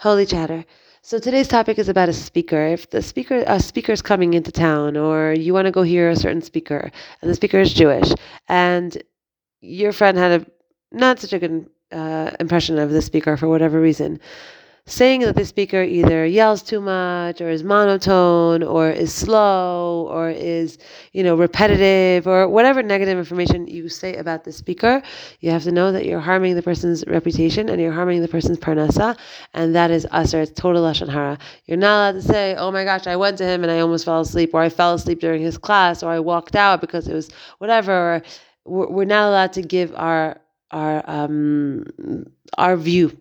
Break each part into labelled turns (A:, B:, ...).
A: Holy chatter. So today's topic is about a speaker. If the speaker a speaker is coming into town, or you want to go hear a certain speaker, and the speaker is Jewish, and your friend had a not such a good uh, impression of the speaker for whatever reason, saying that the speaker either yells too much or is monotone or is slow or is you know repetitive or whatever negative information you say about the speaker you have to know that you're harming the person's reputation and you're harming the person's parnasa and that is assur it's total lashon hara you're not allowed to say oh my gosh i went to him and i almost fell asleep or i fell asleep during his class or i walked out because it was whatever we're not allowed to give our our um our view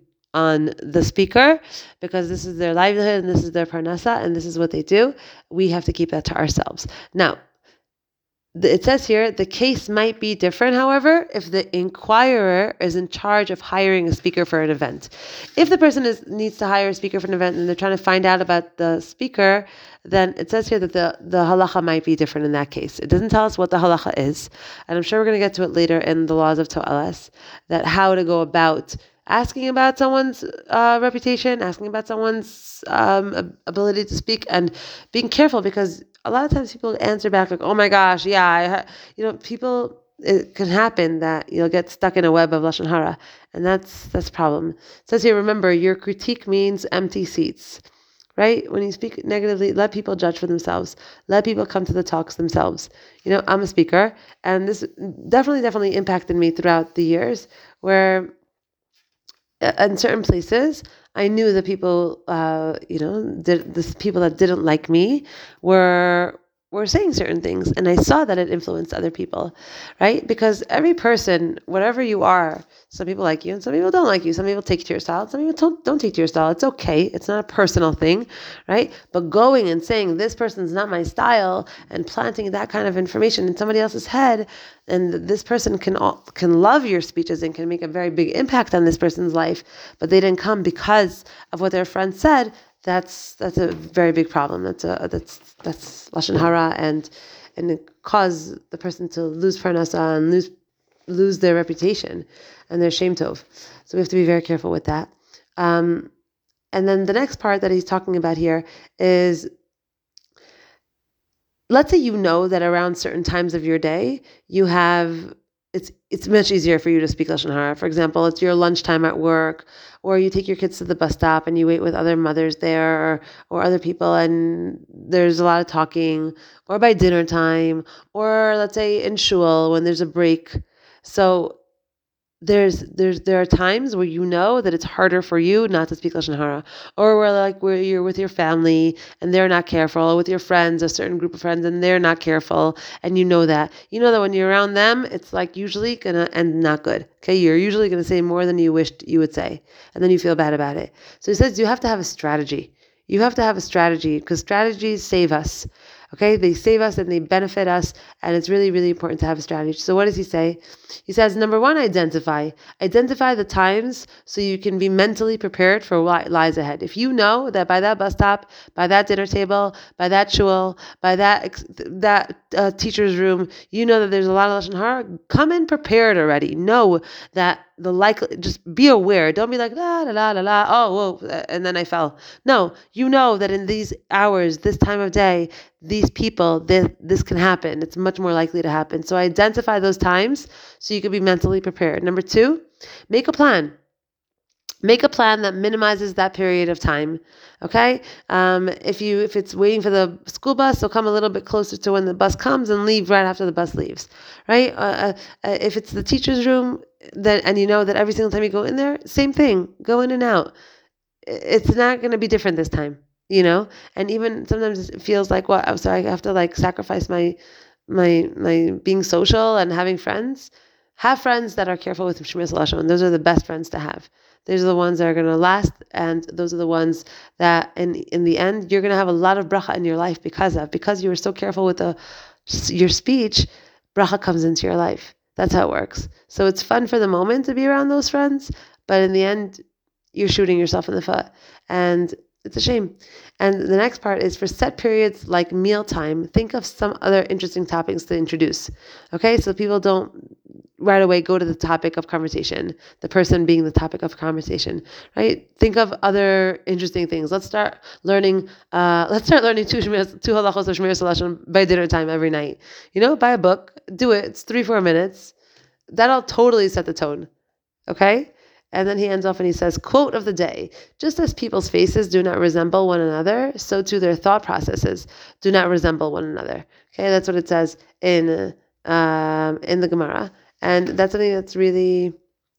A: on the speaker because this is their livelihood and this is their parnasa and this is what they do. We have to keep that to ourselves. Now, it says here the case might be different, however, if the inquirer is in charge of hiring a speaker for an event. If the person is, needs to hire a speaker for an event and they're trying to find out about the speaker, then it says here that the, the halacha might be different in that case. It doesn't tell us what the halacha is, and I'm sure we're going to get to it later in the laws of To'eles, that how to go about asking about someone's uh, reputation, asking about someone's um, ability to speak, and being careful because a lot of times people answer back like, "Oh my gosh, yeah, you know, people." It can happen that you'll get stuck in a web of lashon hara, and that's that's a problem. It says here, remember, your critique means empty seats right? When you speak negatively, let people judge for themselves. Let people come to the talks themselves. You know, I'm a speaker, and this definitely, definitely impacted me throughout the years where in certain places, I knew the people, uh, you know, the people that didn't like me were were saying certain things, and I saw that it influenced other people, right? Because every person, whatever you are, some people like you and some people don't like you. Some people take to your style, some people don't, don't take to your style. It's okay. It's not a personal thing, right? But going and saying this person's not my style and planting that kind of information in somebody else's head, and this person can all, can love your speeches and can make a very big impact on this person's life, but they didn't come because of what their friend said that's that's a very big problem. That's a that's that's lashon hara and and it cause the person to lose parnasa and lose lose their reputation and their shem tov. So we have to be very careful with that. Um, and then the next part that he's talking about here is let's say you know that around certain times of your day you have it's it's much easier for you to speak lashon hara. For example, it's your lunchtime at work, or you take your kids to the bus stop and you wait with other mothers there, or or other people, and there's a lot of talking, or by dinner time, or let's say in shul when there's a break. So there's there's there are times where you know that it's harder for you not to speak lashon hara, or where like where you're with your family and they're not careful, or with your friends, a certain group of friends and they're not careful, and you know that you know that when you're around them, it's like usually gonna end not good. Okay, you're usually gonna say more than you wished you would say, and then you feel bad about it. So he says you have to have a strategy. You have to have a strategy because strategies save us. Okay, they save us and they benefit us, and it's really, really important to have a strategy. So, what does he say? He says, number one, identify. Identify the times so you can be mentally prepared for what lies ahead. If you know that by that bus stop, by that dinner table, by that shul, by that that uh, teacher's room, you know that there's a lot of lashon hara. Come in prepared already. Know that the likely just be aware. Don't be like la la la la la. Oh whoa and then i fell. No you know that in these hours this time of day these people this, this can happen. It's much more likely to happen. So identify those times so you can be mentally prepared. Number two make a plan make a plan that minimizes that period of time okay um, if you if it's waiting for the school bus so come a little bit closer to when the bus comes and leave right after the bus leaves right uh, uh, uh if it's the teacher's room then and you know that every single time you go in there same thing go in and out it's not going to be different this time you know and even sometimes it feels like what so i have to like sacrifice my my my being social and having friends have friends that are careful with Shemiras Lashon. Those are the best friends to have. Those are the ones that are going to last, and those are the ones that, in in the end, you're going to have a lot of bracha in your life because of because you were so careful with the your speech. Bracha comes into your life. That's how it works. So it's fun for the moment to be around those friends, but in the end, you're shooting yourself in the foot. And it's a shame. And the next part is for set periods like mealtime, think of some other interesting topics to introduce. Okay, so people don't right away go to the topic of conversation, the person being the topic of conversation, right? Think of other interesting things. Let's start learning, uh, let's start learning two, two halachos of Shmiras Lashon by dinner time every night. You know, buy a book, do it, it's three, four minutes. That'll totally set the tone, okay? And then he ends off and he says, quote of the day, just as people's faces do not resemble one another, so too their thought processes do not resemble one another. Okay, that's what it says in um, in the Gemara. And that's something that's really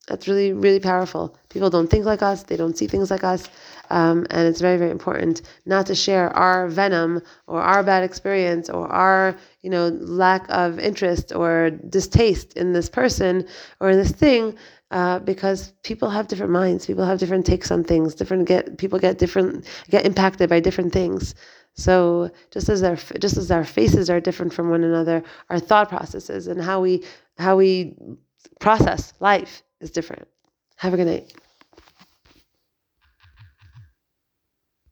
A: that's really really powerful. People don't think like us, they don't see things like us. Um, and it's very very important not to share our venom or our bad experience or our you know lack of interest or distaste in this person or in this thing uh, because people have different minds, people have different takes on things, different get people get different get impacted by different things. So just as our just as our faces are different from one another, our thought processes and how we how we process life is different. Have a good night.